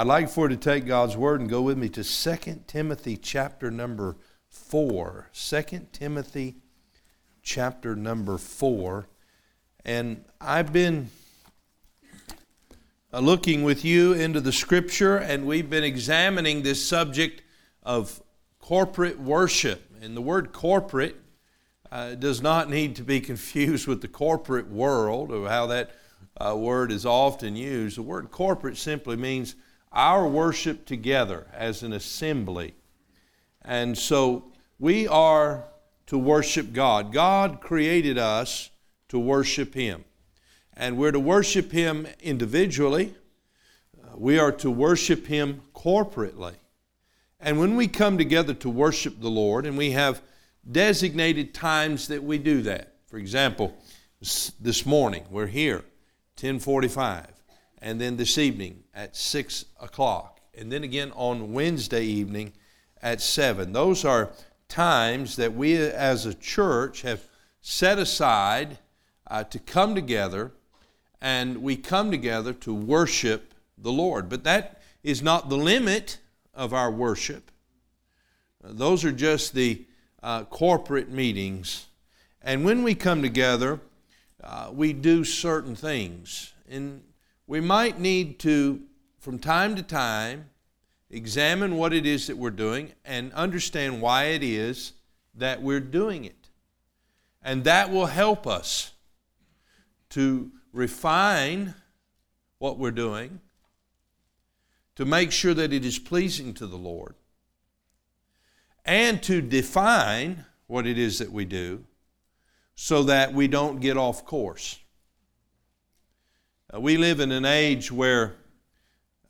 I'd like for you to take God's word and go with me to 2 Timothy chapter number 4. 2 Timothy chapter number 4. And I've been uh, looking with you into the scripture, and we've been examining this subject of corporate worship. And the word corporate uh, does not need to be confused with the corporate world or how that uh, word is often used. The word corporate simply means our worship together as an assembly. And so we are to worship God. God created us to worship Him. And we're to worship Him individually, uh, we are to worship Him corporately. And when we come together to worship the Lord, and we have designated times that we do that. For example, this morning we're here, 1045, and then this evening at 6 o'clock, and then again on Wednesday evening at 7. Those are times that we as a church have set aside uh, to come together, and we come together to worship the Lord. But that is not the limit of our worship. Those are just the uh, corporate meetings. And when we come together, uh, we do certain things. And we might need to, from time to time, examine what it is that we're doing and understand why it is that we're doing it. And that will help us to refine what we're doing, to make sure that it is pleasing to the Lord, and to define what it is that we do so that we don't get off course. Uh, we live in an age where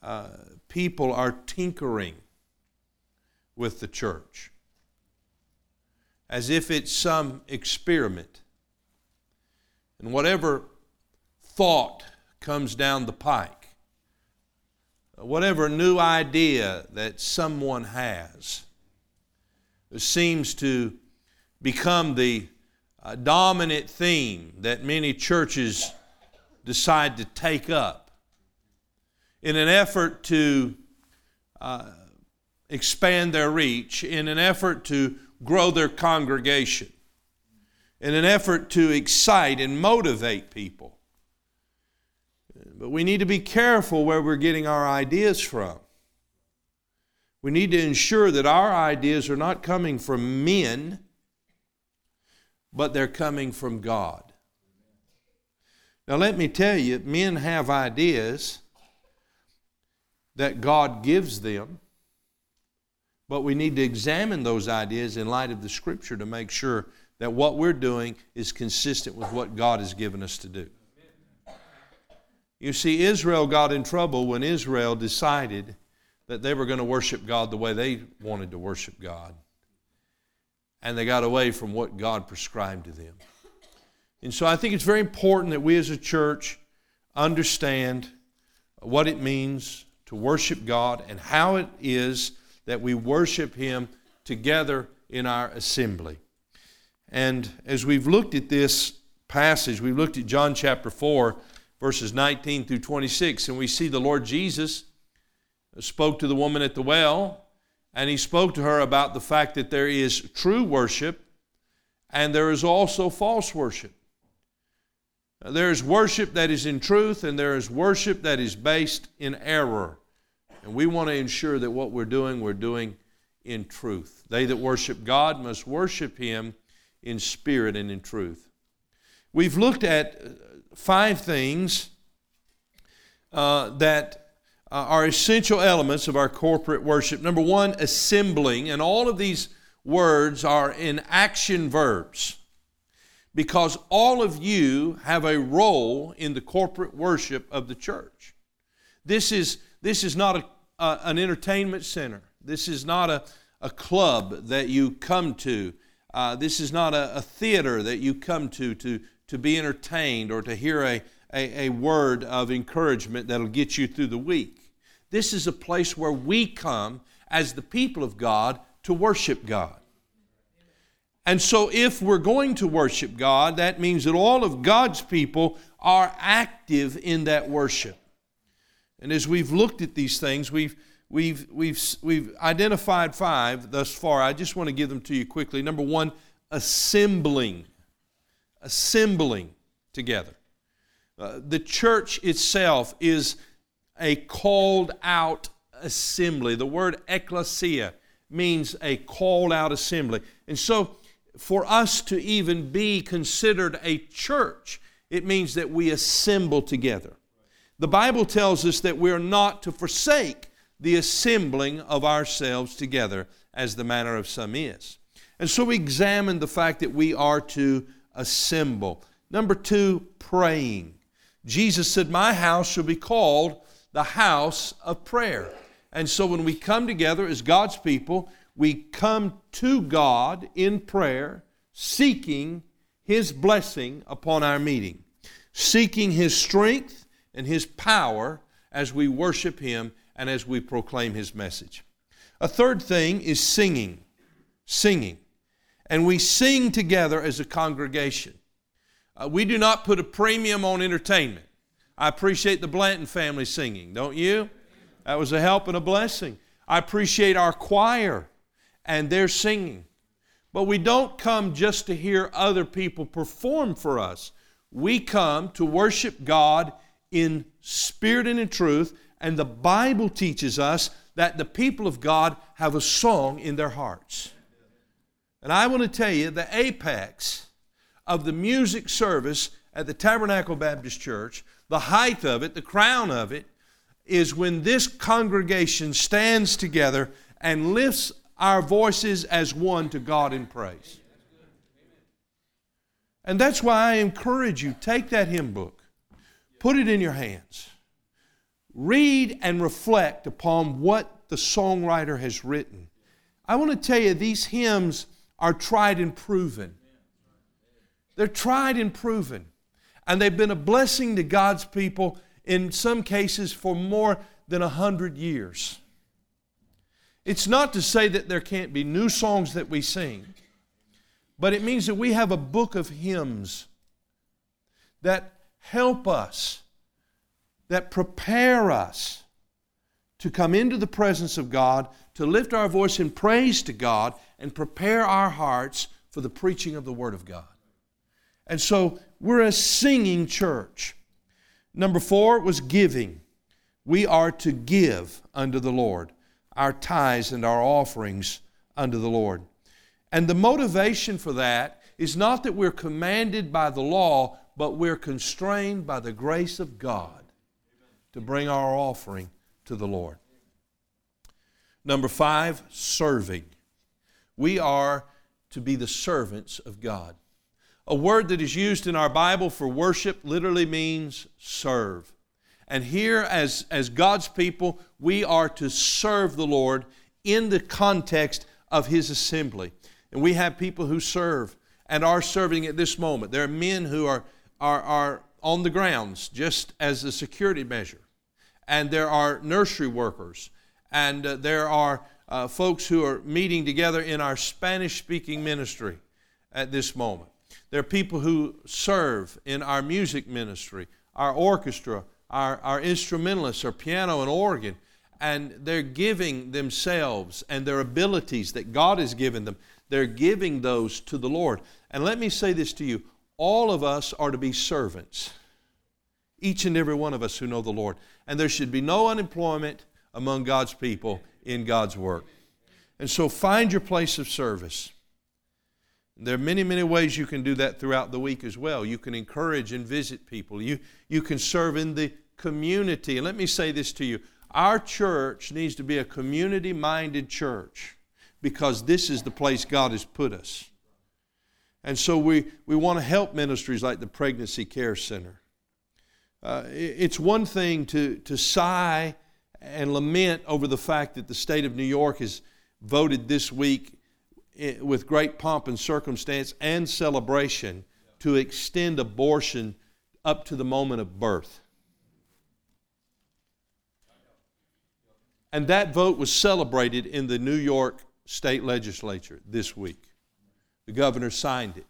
uh, people are tinkering with the church as if it's some experiment. And whatever thought comes down the pike, whatever new idea that someone has, seems to become the uh, dominant theme that many churches decide to take up in an effort to uh, expand their reach, in an effort to grow their congregation, in an effort to excite and motivate people. But we need to be careful where we're getting our ideas from. We need to ensure that our ideas are not coming from men, but they're coming from God. Now, let me tell you, men have ideas that God gives them, but we need to examine those ideas in light of the Scripture to make sure that what we're doing is consistent with what God has given us to do. You see, Israel got in trouble when Israel decided that they were going to worship God the way they wanted to worship God. And they got away from what God prescribed to them. And so I think it's very important that we as a church understand what it means to worship God and how it is that we worship Him together in our assembly. And as we've looked at this passage, we've looked at John chapter 4, verses 19 through 26, and we see the Lord Jesus spoke to the woman at the well, and he spoke to her about the fact that there is true worship and there is also false worship. There is worship that is in truth, and there is worship that is based in error. And we want to ensure that what we're doing, we're doing in truth. They that worship God must worship Him in spirit and in truth. We've looked at uh, five things uh, that uh, are essential elements of our corporate worship. Number one, assembling, and all of these words are in action verbs because all of you have a role in the corporate worship of the church. This is, this is not a an entertainment center. This is not a, a club that you come to. Uh, this is not a, a, theater that you come to, to to be entertained or to hear a, a, a word of encouragement that'll get you through the week. This is a place where we come as the people of God to worship God. And so, if we're going to worship God, that means that all of God's people are active in that worship. And as we've looked at these things, we've, we've, we've, we've identified five thus far. I just want to give them to you quickly. Number one, assembling. Assembling together. Uh, the church itself is a called out assembly. The word ecclesia means a called out assembly. And so, for us to even be considered a church, it means that we assemble together. The Bible tells us that we're not to forsake the assembling of ourselves together, as the manner of some is. And so we examine the fact that we are to assemble. Number two, praying. Jesus said, My house shall be called the house of prayer. And so when we come together as God's people, we come to God in prayer, seeking His blessing upon our meeting, seeking His strength and His power as we worship Him and as we proclaim His message. A third thing is singing. Singing. And we sing together as a congregation. Uh, we do not put a premium on entertainment. I appreciate the Blanton family singing, don't you? That was a help and a blessing. I appreciate our choir and their singing. But we don't come just to hear other people perform for us. We come to worship God in spirit and in truth, and the Bible teaches us that the people of God have a song in their hearts. And I want to tell you the apex of the music service at the Tabernacle Baptist Church, the height of it, the crown of it, is when this congregation stands together and lifts our voices as one to God in praise. And that's why I encourage you take that hymn book, put it in your hands, read and reflect upon what the songwriter has written. I want to tell you, these hymns are tried and proven. They're tried and proven. And they've been a blessing to God's people in some cases for more than a hundred years. It's not to say that there can't be new songs that we sing, but it means that we have a book of hymns that help us, that prepare us to come into the presence of God, to lift our voice in praise to God, and prepare our hearts for the preaching of the Word of God. And so we're a singing church. Number four was giving. We are to give unto the Lord our tithes and our offerings unto the Lord. And the motivation for that is not that we're commanded by the law, but we're constrained by the grace of God to bring our offering to the Lord. Number five, serving. We are to be the servants of God. A word that is used in our Bible for worship literally means serve. And here, as, as God's people, we are to serve the Lord in the context of His assembly. And we have people who serve and are serving at this moment. There are men who are, are, are on the grounds just as a security measure. And there are nursery workers. And uh, there are uh, folks who are meeting together in our Spanish speaking ministry at this moment. There are people who serve in our music ministry, our orchestra, our, our instrumentalists, our piano and organ, and they're giving themselves and their abilities that God has given them, they're giving those to the Lord. And let me say this to you all of us are to be servants, each and every one of us who know the Lord. And there should be no unemployment among God's people in God's work. And so find your place of service. There are many, many ways you can do that throughout the week as well. You can encourage and visit people. You, you can serve in the community. And let me say this to you our church needs to be a community minded church because this is the place God has put us. And so we, we want to help ministries like the Pregnancy Care Center. Uh, it's one thing to, to sigh and lament over the fact that the state of New York has voted this week with great pomp and circumstance and celebration to extend abortion up to the moment of birth. And that vote was celebrated in the New York State Legislature this week. The governor signed it.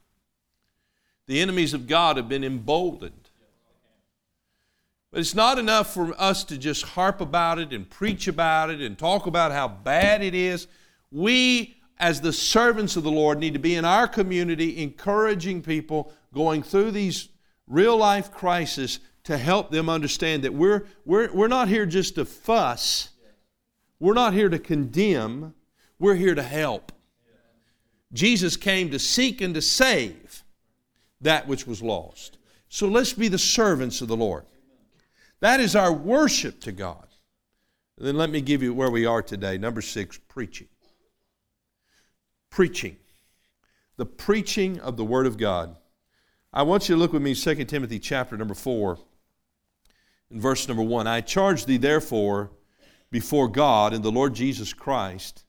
The enemies of God have been emboldened. But it's not enough for us to just harp about it and preach about it and talk about how bad it is. We, as the servants of the Lord, need to be in our community encouraging people going through these real life crises to help them understand that we're, we're, we're not here just to fuss we're not here to condemn, we're here to help. Jesus came to seek and to save that which was lost. So let's be the servants of the Lord. That is our worship to God. Then let me give you where we are today. Number six, preaching. Preaching. The preaching of the Word of God. I want you to look with me 2 Timothy chapter number 4 in verse number 1. I charge thee therefore before God and the Lord Jesus Christ,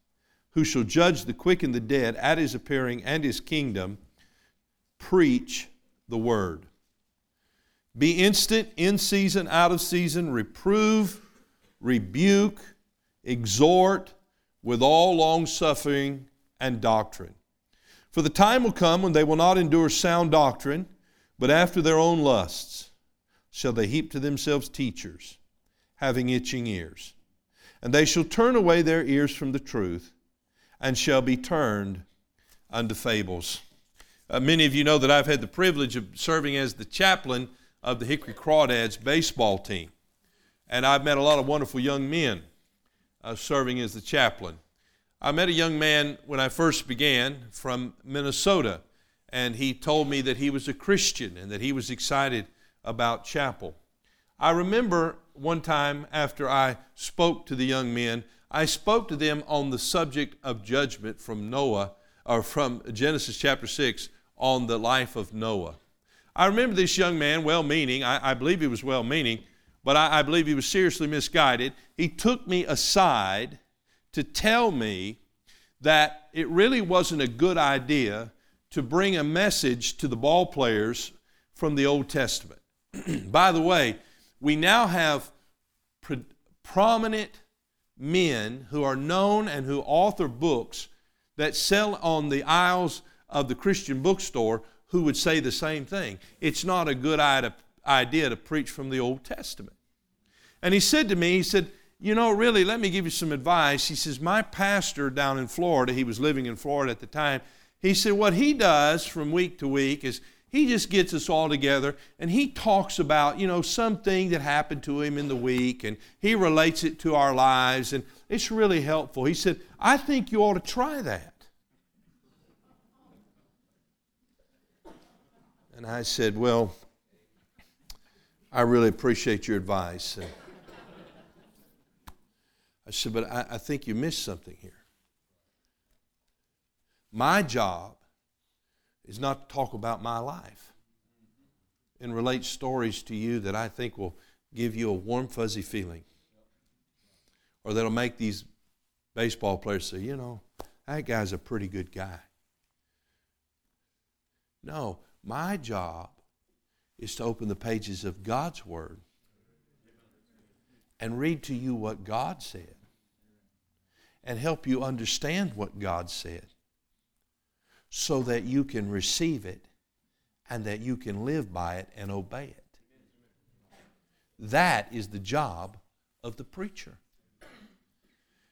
who shall judge the quick and the dead at his appearing and his kingdom, preach the word. Be instant, in season, out of season, reprove, rebuke, exhort with all long suffering and doctrine. For the time will come when they will not endure sound doctrine, but after their own lusts shall they heap to themselves teachers, having itching ears and they shall turn away their ears from the truth, and shall be turned unto fables. Uh, many of you know that I've had the privilege of serving as the chaplain of the Hickory Crawdads baseball team. And I've met a lot of wonderful young men uh, serving as the chaplain. I met a young man when I first began from Minnesota, and he told me that he was a Christian and that he was excited about chapel. I remember one time after I spoke to the young men, I spoke to them on the subject of judgment from Noah, or from Genesis chapter 6, on the life of Noah. I remember this young man, well meaning, I, I, believe he was well meaning, but I, I believe he was seriously misguided. He took me aside to tell me that it really wasn't a good idea to bring a message to the ball players from the Old Testament. By the way, we now have prominent men who are known and who author books that sell on the aisles of the Christian bookstore who would say the same thing. It's not a good idea to preach from the Old Testament. And he said to me, he said, You know, really, let me give you some advice. He says, My pastor down in Florida, he was living in Florida at the time, he said, What he does from week to week is he just gets us all together and he talks about, you know, something that happened to him in the week and he relates it to our lives and it's really helpful. He said, I think you ought to try that. And I said, Well, I really appreciate your advice. And I said, But I, I think you missed something here. My job is not to talk about my life and relate stories to you that I think will give you a warm, fuzzy feeling or that'll make these baseball players say, you know, that guy's a pretty good guy. No, my job is to open the pages of God's Word and read to you what God said and help you understand what God said so that you can receive it and that you can live by it and obey it. That is the job of the preacher.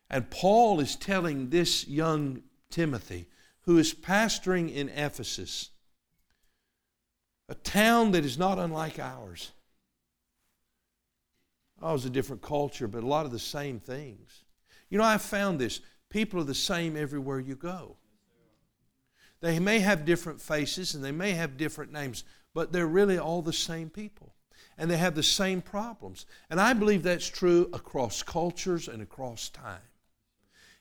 And Paul is telling this young Timothy, who is pastoring in Ephesus, a town that is not unlike ours. Oh, it's a different culture, but a lot of the same things. You know, I've found this. People are the same everywhere you go. They may have different faces and they may have different names, but they're really all the same people. And they have the same problems. And I believe that's true across cultures and across time.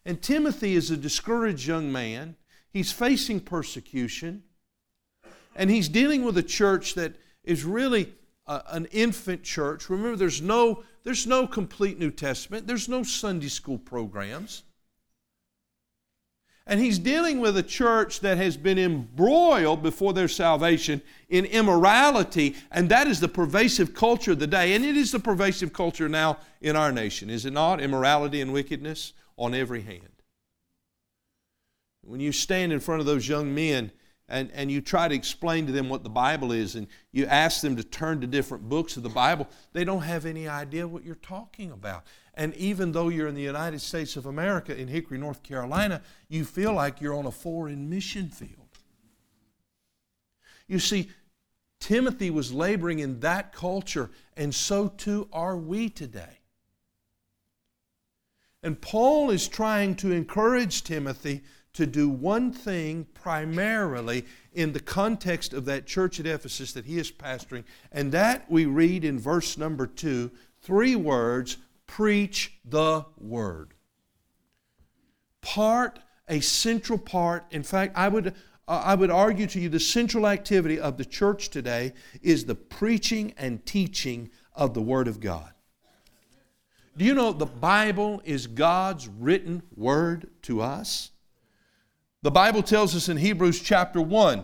And Timothy is a discouraged young man. He's facing persecution. And he's dealing with a church that is really uh, an infant church. Remember, there's no, there's no complete New Testament, there's no Sunday school programs. And he's dealing with a church that has been embroiled before their salvation in immorality, and that is the pervasive culture of the day. And it is the pervasive culture now in our nation, is it not? Immorality and wickedness on every hand. When you stand in front of those young men and, and you try to explain to them what the Bible is and you ask them to turn to different books of the Bible, they don't have any idea what you're talking about. And even though you're in the United States of America, in Hickory, North Carolina, you feel like you're on a foreign mission field. You see, Timothy was laboring in that culture, and so too are we today. And Paul is trying to encourage Timothy to do one thing primarily in the context of that church at Ephesus that he is pastoring, and that we read in verse number two three words preach the word. Part, a central part, in fact, I would. I would argue to you the central activity of the church today is the preaching and teaching of the Word of God. Do you know the Bible is God's written Word to us? The Bible tells us in Hebrews chapter 1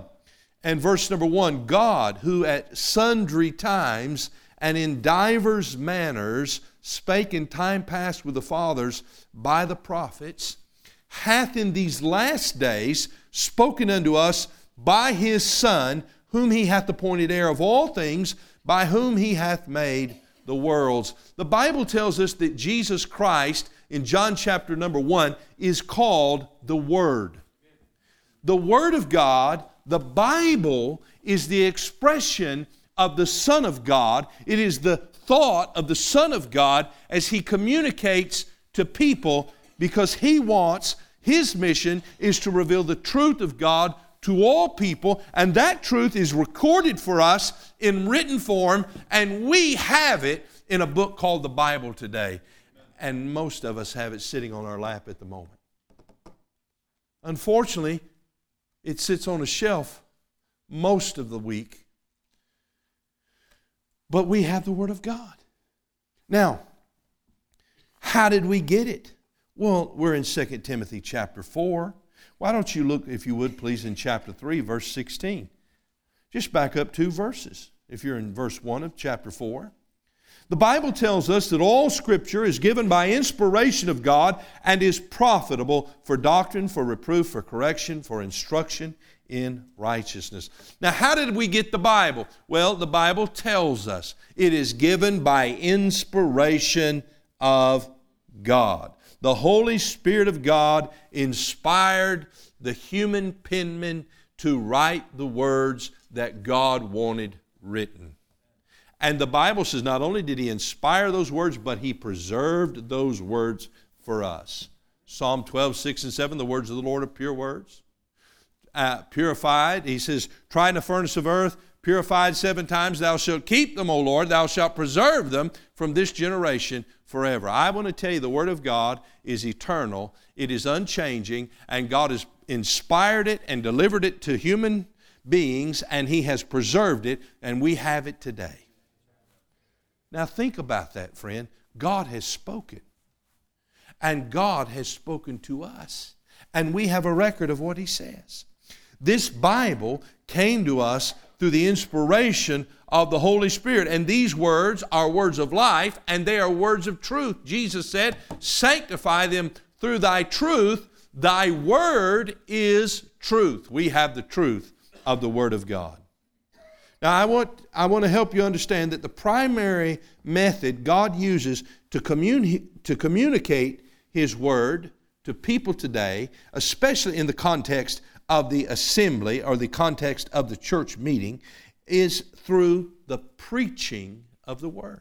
and verse number 1 God, who at sundry times and in divers manners spake in time past with the fathers by the prophets, hath in these last days spoken unto us by his Son, whom he hath appointed heir of all things, by whom he hath made the worlds. The Bible tells us that Jesus Christ, in John chapter number 1, is called the Word. The Word of God, the Bible, is the expression of the Son of God. It is the thought of the Son of God as He communicates to people because He wants, His mission is to reveal the truth of God to all people, and that truth is recorded for us in written form, and we have it in a book called the Bible today. And most of us have it sitting on our lap at the moment. Unfortunately, it sits on a shelf most of the week. But we have the Word of God. Now, how did we get it? Well, we're in 2 Timothy chapter 4. Why don't you look, if you would please, in chapter 3, verse 16? Just back up two verses. If you're in verse 1 of chapter 4. The Bible tells us that all Scripture is given by inspiration of God and is profitable for doctrine, for reproof, for correction, for instruction in righteousness. Now, how did we get the Bible? Well, the Bible tells us it is given by inspiration of God. The Holy Spirit of God inspired the human penman to write the words that God wanted written. And the Bible says not only did he inspire those words, but he preserved those words for us. Psalm 12, 6 and 7, the words of the Lord are pure words. Uh, purified, he says, try in the furnace of earth, purified seven times, thou shalt keep them, O Lord, thou shalt preserve them from this generation forever. I want to tell you the Word of God is eternal, it is unchanging, and God has inspired it and delivered it to human beings, and He has preserved it, and we have it today. Now, think about that, friend. God has spoken. And God has spoken to us. And we have a record of what He says. This Bible came to us through the inspiration of the Holy Spirit. And these words are words of life and they are words of truth. Jesus said, Sanctify them through thy truth. Thy word is truth. We have the truth of the Word of God. Now, I want, I want to help you understand that the primary method God uses to, communi- to communicate His Word to people today, especially in the context of the assembly or the context of the church meeting, is through the preaching of the Word.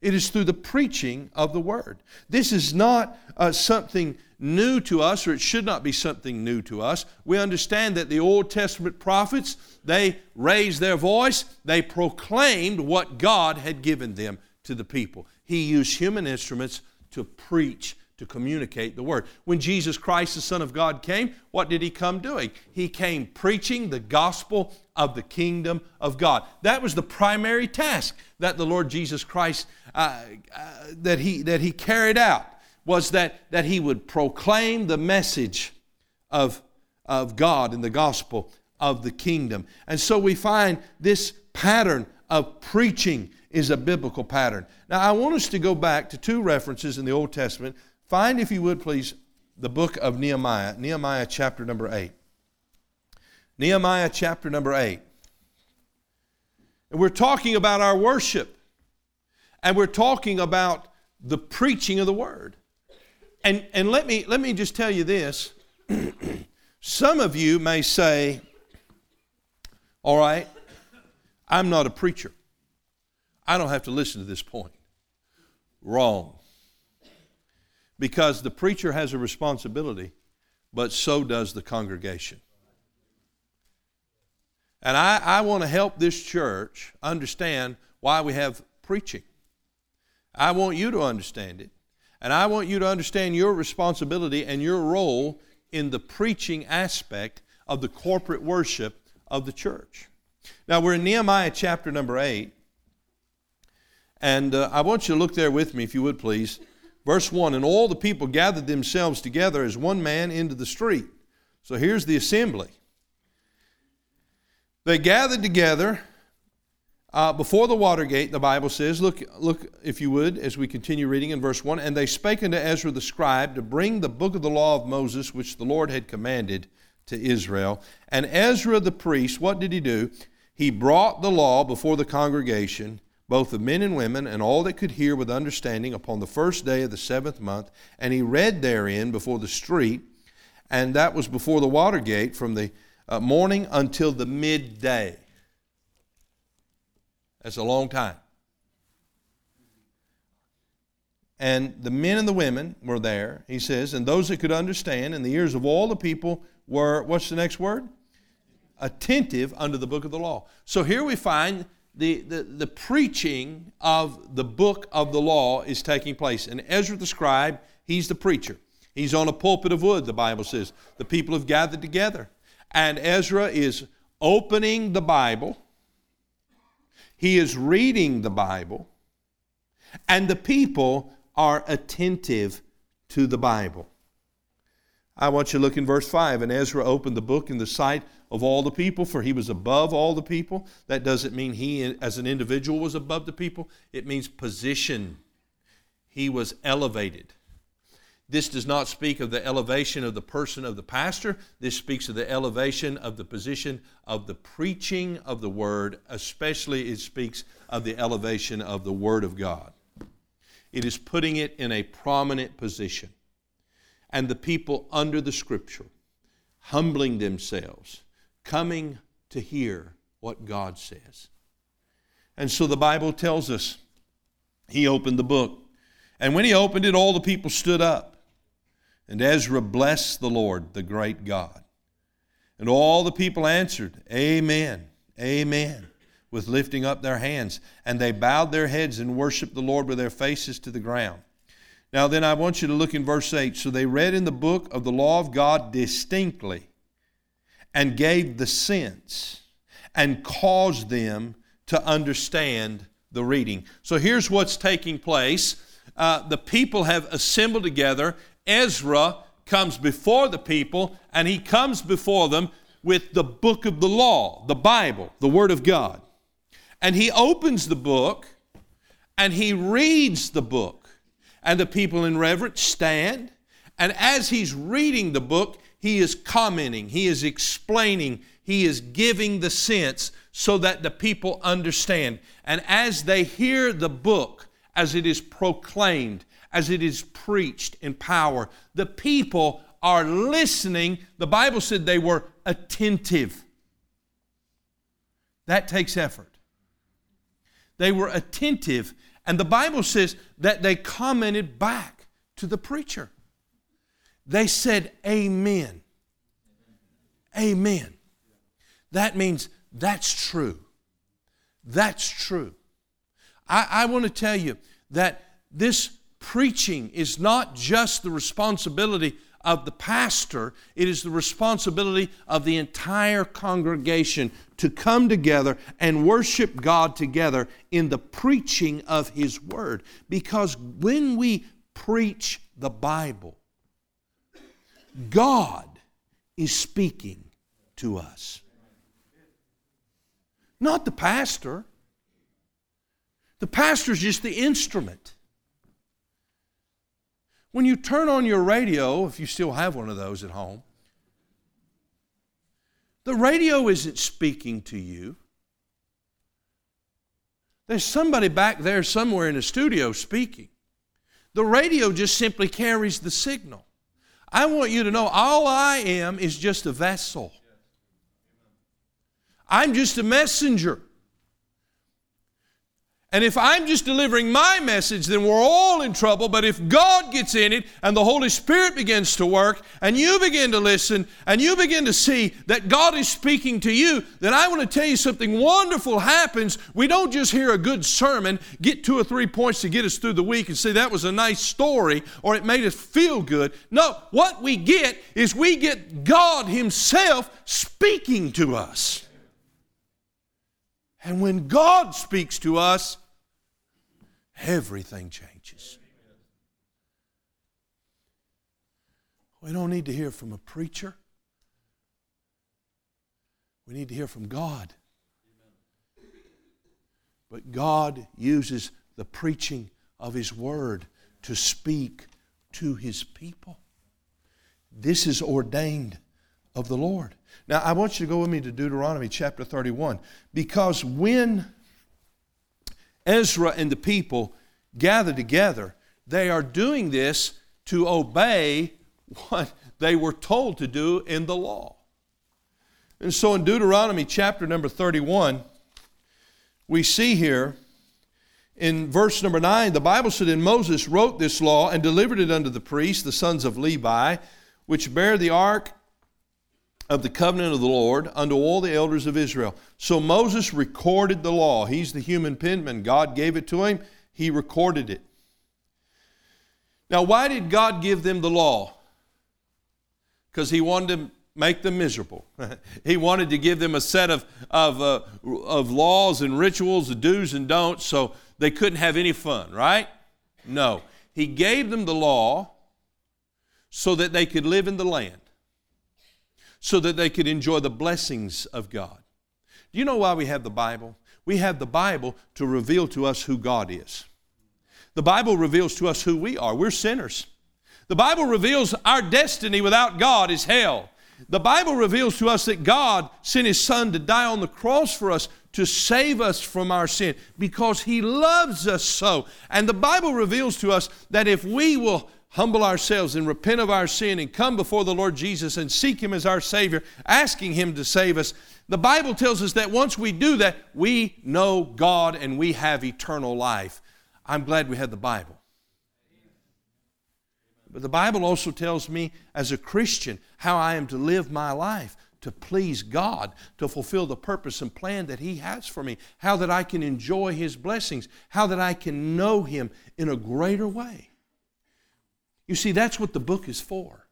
It is through the preaching of the Word. This is not uh, something new to us, or it should not be something new to us. We understand that the Old Testament prophets, they raised their voice, they proclaimed what God had given them to the people. He used human instruments to preach to communicate the word. When Jesus Christ, the Son of God, came, what did he come doing? He came preaching the gospel of the kingdom of God. That was the primary task that the Lord Jesus Christ uh, uh, that he that he carried out was that that he would proclaim the message of of God in the gospel of the kingdom. And so we find this pattern of preaching is a biblical pattern. Now I want us to go back to two references in the Old Testament Find, if you would please, the book of Nehemiah, Nehemiah chapter number 8. Nehemiah chapter number 8. And we're talking about our worship. And we're talking about the preaching of the word. And, and let, me, let me just tell you this. Some of you may say, All right, I'm not a preacher. I don't have to listen to this point. Wrong because the preacher has a responsibility, but so does the congregation. And I, I want to help this church understand why we have preaching. I want you to understand it. And I want you to understand your responsibility and your role in the preaching aspect of the corporate worship of the church. Now, we're in Nehemiah chapter number 8. And uh, I want you to look there with me, if you would please. Verse 1 And all the people gathered themselves together as one man into the street. So here's the assembly. They gathered together uh, before the water gate, the Bible says. Look, look, if you would, as we continue reading in verse 1. And they spake unto Ezra the scribe to bring the book of the law of Moses, which the Lord had commanded to Israel. And Ezra the priest, what did he do? He brought the law before the congregation both of men and women, and all that could hear with understanding upon the first day of the seventh month. And he read therein before the street, and that was before the water gate from the uh, morning until the midday. That's a long time. And the men and the women were there, he says, and those that could understand, and the ears of all the people were, what's the next word? Attentive unto the book of the law. So here we find the, the, the preaching of the book of the law is taking place. And Ezra the scribe, he's the preacher. He's on a pulpit of wood, the Bible says. The people have gathered together. And Ezra is opening the Bible, he is reading the Bible, and the people are attentive to the Bible. I want you to look in verse 5. And Ezra opened the book in the sight of all the people, for he was above all the people. That doesn't mean he, as an individual, was above the people, it means position. He was elevated. This does not speak of the elevation of the person of the pastor. This speaks of the elevation of the position of the preaching of the word, especially it speaks of the elevation of the word of God. It is putting it in a prominent position. And the people under the scripture, humbling themselves, coming to hear what God says. And so the Bible tells us he opened the book. And when he opened it, all the people stood up. And Ezra blessed the Lord, the great God. And all the people answered, Amen, Amen, with lifting up their hands. And they bowed their heads and worshiped the Lord with their faces to the ground. Now, then, I want you to look in verse 8. So they read in the book of the law of God distinctly and gave the sense and caused them to understand the reading. So here's what's taking place uh, the people have assembled together. Ezra comes before the people, and he comes before them with the book of the law, the Bible, the Word of God. And he opens the book and he reads the book. And the people in reverence stand. And as he's reading the book, he is commenting, he is explaining, he is giving the sense so that the people understand. And as they hear the book, as it is proclaimed, as it is preached in power, the people are listening. The Bible said they were attentive. That takes effort. They were attentive, and the Bible says that they commented back to the preacher. They said, Amen. Amen. That means that's true. That's true. I, I want to tell you that this preaching is not just the responsibility of the pastor, it is the responsibility of the entire congregation to come together and worship God together in the preaching of His Word. Because when we preach the Bible, God is speaking to us. Not the pastor. The pastor is just the instrument. When you turn on your radio, if you still have one of those at home, the radio isn't speaking to you. There's somebody back there somewhere in a studio speaking. The radio just simply carries the signal. I want you to know all I am is just a vessel. I'm just a messenger. And if I'm just delivering my message, then we're all in trouble. But if God gets in it and the Holy Spirit begins to work and you begin to listen and you begin to see that God is speaking to you, then I want to tell you something wonderful happens. We don't just hear a good sermon, get two or three points to get us through the week and say that was a nice story or it made us feel good. No, what we get is we get God Himself speaking to us. And when God speaks to us, everything changes. We don't need to hear from a preacher. We need to hear from God. But God uses the preaching of His Word to speak to His people. This is ordained of the Lord. Now, I want you to go with me to Deuteronomy chapter 31 because when Ezra and the people gather together, they are doing this to obey what they were told to do in the law. And so in Deuteronomy chapter number 31, we see here in verse number 9, the Bible said, And Moses wrote this law and delivered it unto the priests, the sons of Levi, which bear the ark of the covenant of the Lord unto all the elders of Israel. So Moses recorded the law. He's the human penman. God gave it to him, he recorded it. Now, why did God give them the law? Because he wanted to make them miserable. he wanted to give them a set of, of, uh, of laws and rituals, the do's and don'ts, so they couldn't have any fun, right? No. He gave them the law so that they could live in the land so that they could enjoy the blessings of God. Do you know why we have the Bible? We have the Bible to reveal to us who God is. The Bible reveals to us who we are. We're sinners. The Bible reveals our destiny without God is hell. The Bible reveals to us that God sent His Son to die on the cross for us to save us from our sin because He loves us so. And the Bible reveals to us that if we will humble ourselves and repent of our sin and come before the Lord Jesus and seek Him as our Savior, asking Him to save us, the Bible tells us that once we do that, we know God and we have eternal life. I'm glad we had the Bible. But the Bible also tells me, as a Christian, how I am to live my life to please God, to fulfill the purpose and plan that He has for me, how that I can enjoy His blessings, how that I can know Him in a greater way. You see, that's what the book is for.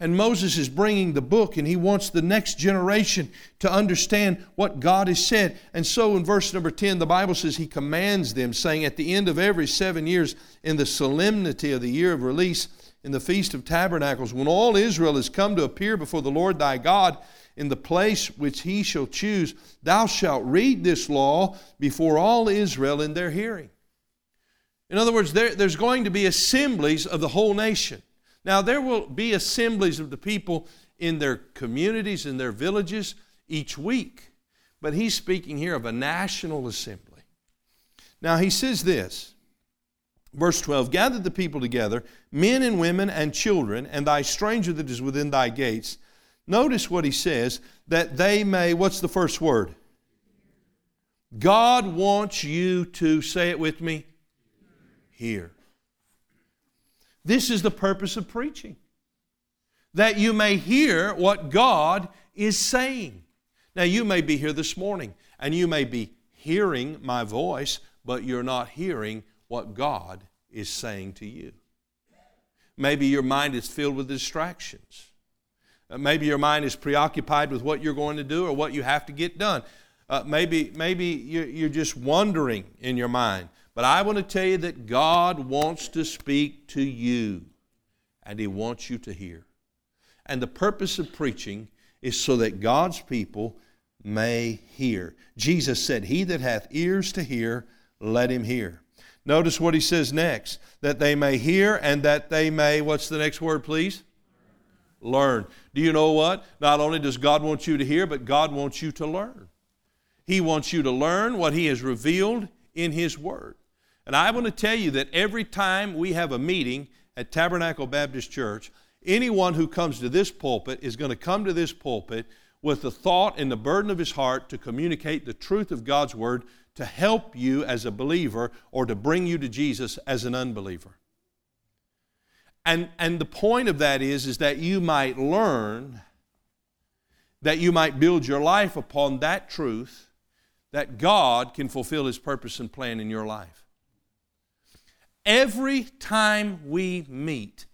And Moses is bringing the book, and he wants the next generation to understand what God has said. And so in verse number 10, the Bible says he commands them, saying, At the end of every seven years, in the solemnity of the year of release, in the Feast of Tabernacles, when all Israel is come to appear before the Lord thy God in the place which he shall choose, thou shalt read this law before all Israel in their hearing. In other words, there, there's going to be assemblies of the whole nation. Now, there will be assemblies of the people in their communities, in their villages each week. But he's speaking here of a national assembly. Now, he says this, verse 12 Gather the people together, men and women and children, and thy stranger that is within thy gates. Notice what he says, that they may, what's the first word? God wants you to, say it with me, hear. This is the purpose of preaching that you may hear what God is saying. Now, you may be here this morning and you may be hearing my voice, but you're not hearing what God is saying to you. Maybe your mind is filled with distractions. Uh, maybe your mind is preoccupied with what you're going to do or what you have to get done. Uh, maybe maybe you're, you're just wondering in your mind. But I want to tell you that God wants to speak to you, and He wants you to hear. And the purpose of preaching is so that God's people may hear. Jesus said, He that hath ears to hear, let him hear. Notice what he says next that they may hear and that they may, what's the next word, please? Learn. Do you know what? Not only does God want you to hear, but God wants you to learn. He wants you to learn what He has revealed in His Word. And I want to tell you that every time we have a meeting at Tabernacle Baptist Church, anyone who comes to this pulpit is going to come to this pulpit with the thought and the burden of his heart to communicate the truth of God's Word to help you as a believer or to bring you to Jesus as an unbeliever. And, and the point of that is, is that you might learn, that you might build your life upon that truth, that God can fulfill His purpose and plan in your life. Every time we meet,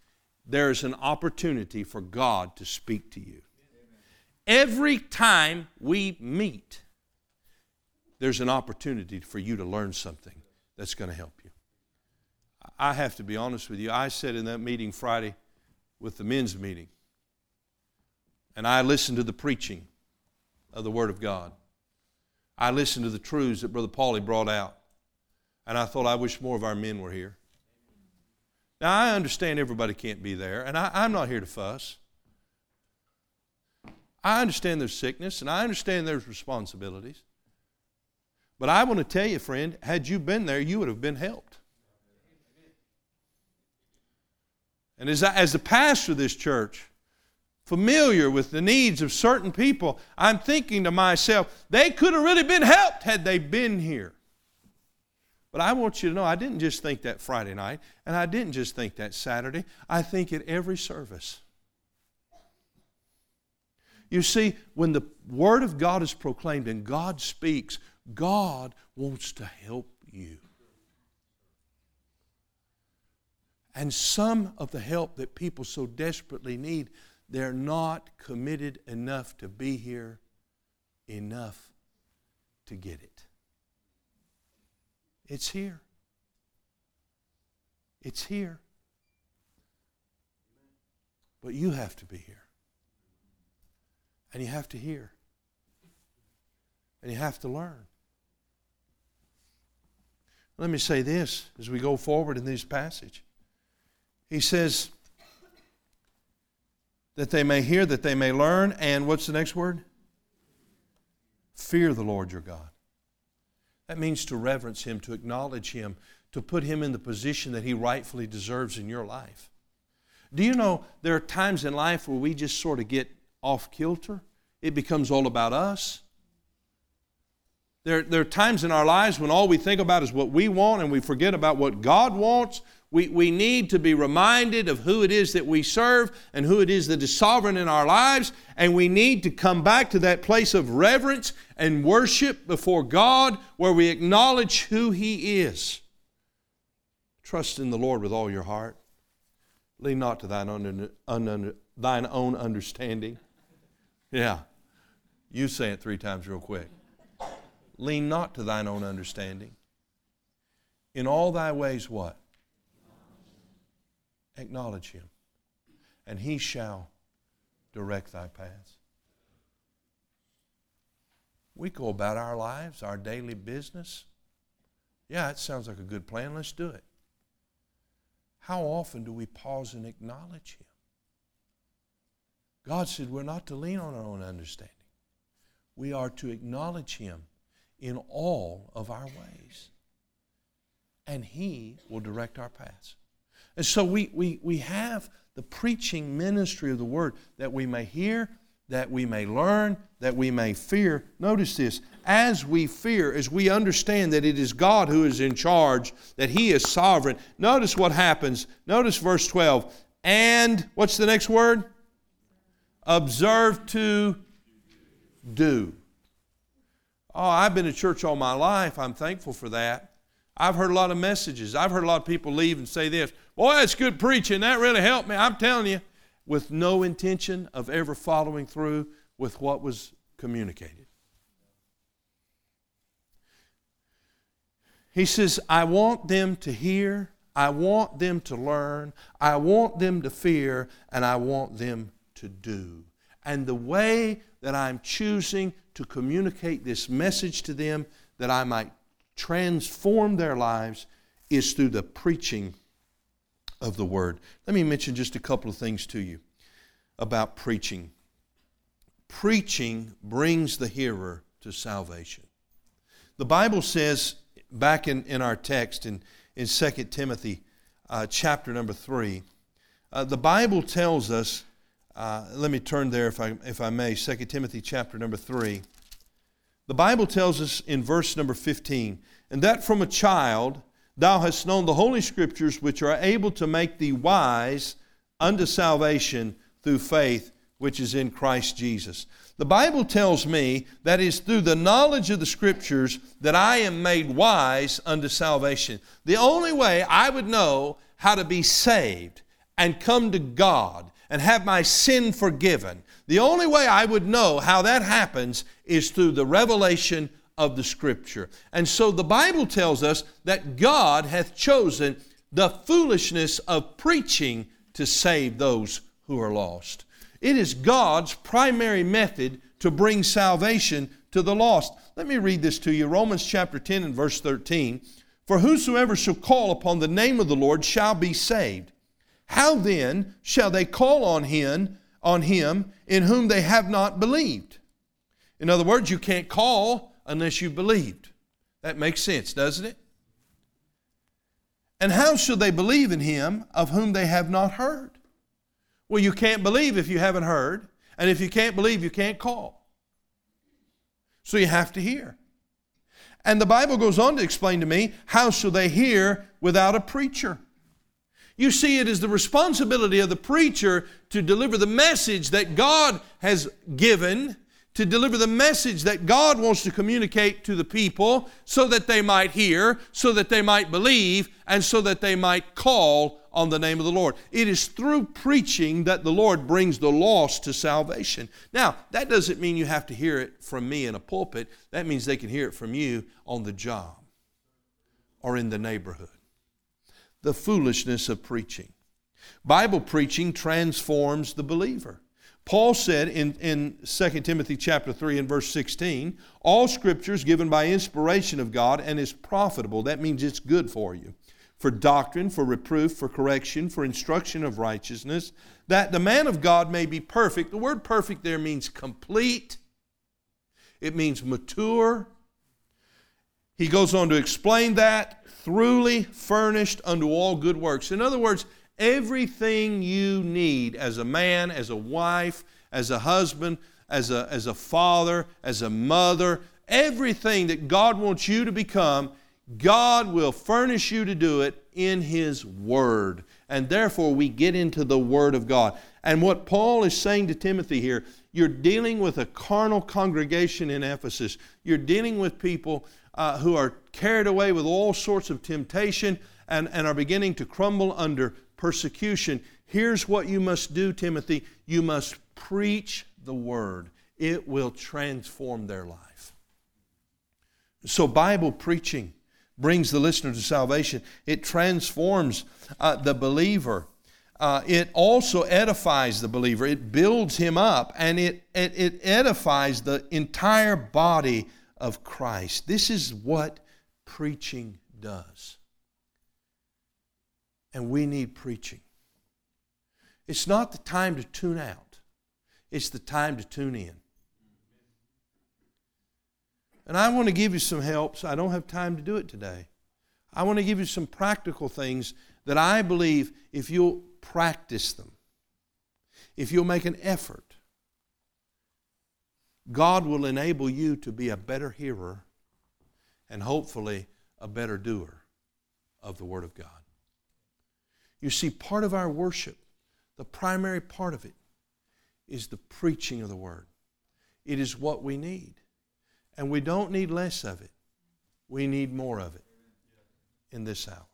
there's an opportunity for God to speak to you. Every time we meet, there's an opportunity for you to learn something that's going to help you. I have to be honest with you. I sat in that meeting Friday with the men's meeting, and I listened to the preaching of the Word of God. I listened to the truths that Brother Paulie brought out, and I thought, I wish more of our men were here. Now, I understand everybody can't be there, and I, I'm not here to fuss. I understand there's sickness, and I understand there's responsibilities. But I want to tell you, friend, had you been there, you would have been helped. And as, I, as the pastor of this church, familiar with the needs of certain people, I'm thinking to myself, they could have really been helped had they been here. But I want you to know, I didn't just think that Friday night, and I didn't just think that Saturday. I think at every service. You see, when the Word of God is proclaimed and God speaks, God wants to help you. And some of the help that people so desperately need, they're not committed enough to be here enough to get it. It's here. It's here. But you have to be here. And you have to hear. And you have to learn. Let me say this as we go forward in this passage. He says that they may hear, that they may learn, and what's the next word? Fear the Lord your God. That means to reverence Him, to acknowledge Him, to put Him in the position that He rightfully deserves in your life. Do you know there are times in life where we just sort of get off kilter? It becomes all about us. There, there are times in our lives when all we think about is what we want and we forget about what God wants. We, we need to be reminded of who it is that we serve and who it is that is sovereign in our lives. And we need to come back to that place of reverence and worship before God where we acknowledge who He is. Trust in the Lord with all your heart. Lean not to thine own, thine own understanding. Yeah. You say it three times real quick. Lean not to thine own understanding. In all thy ways, what? Acknowledge him, and he shall direct thy paths. We go about our lives, our daily business. Yeah, it sounds like a good plan. Let's do it. How often do we pause and acknowledge him? God said we're not to lean on our own understanding. We are to acknowledge him in all of our ways. And He will direct our paths. And so we, we, we have the preaching ministry of the Word that we may hear, that we may learn, that we may fear. Notice this as we fear, as we understand that it is God who is in charge, that He is sovereign, notice what happens. Notice verse 12. And what's the next word? Observe to do. Oh, I've been to church all my life. I'm thankful for that. I've heard a lot of messages. I've heard a lot of people leave and say this Boy, that's good preaching. That really helped me. I'm telling you, with no intention of ever following through with what was communicated. He says, I want them to hear, I want them to learn, I want them to fear, and I want them to do. And the way that I'm choosing to communicate this message to them that I might transform their lives is through the preaching of the Word. Let me mention just a couple of things to you about preaching. Preaching brings the hearer to salvation. The Bible says, back in, in our text in, in 2 Timothy uh, chapter number 3, uh, the Bible tells us, uh, let me turn there if I, if I may, 2 Timothy chapter number 3. The Bible tells us in verse number 15, and that from a child thou hast known the Holy Scriptures, which are able to make thee wise unto salvation through faith which is in Christ Jesus. The Bible tells me that is through the knowledge of the Scriptures that I am made wise unto salvation. The only way I would know how to be saved and come to God and have my sin forgiven, the only way I would know how that happens is through the revelation of the Scripture. And so the Bible tells us that God hath chosen the foolishness of preaching to save those who are lost. It is God's primary method to bring salvation to the lost. Let me read this to you Romans chapter 10 and verse 13. For whosoever shall call upon the name of the Lord shall be saved. How then shall they call on him, on him in whom they have not believed? In other words, you can't call unless you believed. That makes sense, doesn't it? And how shall they believe in him of whom they have not heard? Well, you can't believe if you haven't heard, and if you can't believe, you can't call. So you have to hear. And the Bible goes on to explain to me how shall they hear without a preacher? You see, it is the responsibility of the preacher to deliver the message that God has given to deliver the message that God wants to communicate to the people so that they might hear, so that they might believe, and so that they might call on the name of the Lord. It is through preaching that the Lord brings the lost to salvation. Now, that doesn't mean you have to hear it from me in a pulpit, that means they can hear it from you on the job or in the neighborhood. The foolishness of preaching. Bible preaching transforms the believer. Paul said in, in 2 Timothy chapter 3 and verse 16, all scripture is given by inspiration of God and is profitable. That means it's good for you. For doctrine, for reproof, for correction, for instruction of righteousness, that the man of God may be perfect. The word perfect there means complete, it means mature. He goes on to explain that, throughly furnished unto all good works. In other words, Everything you need as a man, as a wife, as a husband, as a, as a father, as a mother, everything that God wants you to become, God will furnish you to do it in His Word. And therefore, we get into the Word of God. And what Paul is saying to Timothy here, you're dealing with a carnal congregation in Ephesus. You're dealing with people uh, who are carried away with all sorts of temptation and, and are beginning to crumble under persecution. Here's what you must do, Timothy you must preach the word, it will transform their life. So, Bible preaching brings the listener to salvation, it transforms uh, the believer. Uh, it also edifies the believer. It builds him up and it, it, it edifies the entire body of Christ. This is what preaching does and we need preaching. It's not the time to tune out, it's the time to tune in. And I want to give you some helps. I don't have time to do it today. I want to give you some practical things that I believe if you'll practice them, if you'll make an effort, God will enable you to be a better hearer and hopefully a better doer of the Word of God. You see, part of our worship, the primary part of it, is the preaching of the Word. It is what we need. And we don't need less of it, we need more of it. in this hour.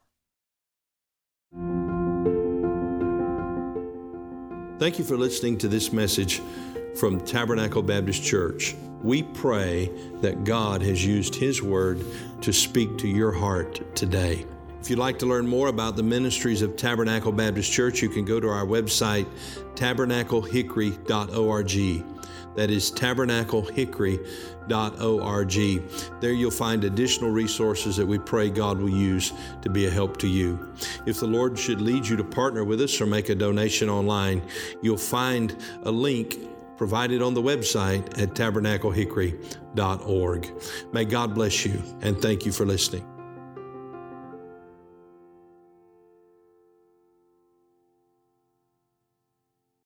Thank you for listening to this message from Tabernacle Baptist Church. We pray that God has used His Word to speak to your heart today. If you'd like to learn more about the ministries of Tabernacle Baptist Church, you can go to our website, tabernaclehickory.org. That is tabernaclehickory.org. There you'll find additional resources that we pray God will use to be a help to you. If the Lord should lead you to partner with us or make a donation online, you'll find a link provided on the website at tabernaclehickory.org. May God bless you and thank you for listening.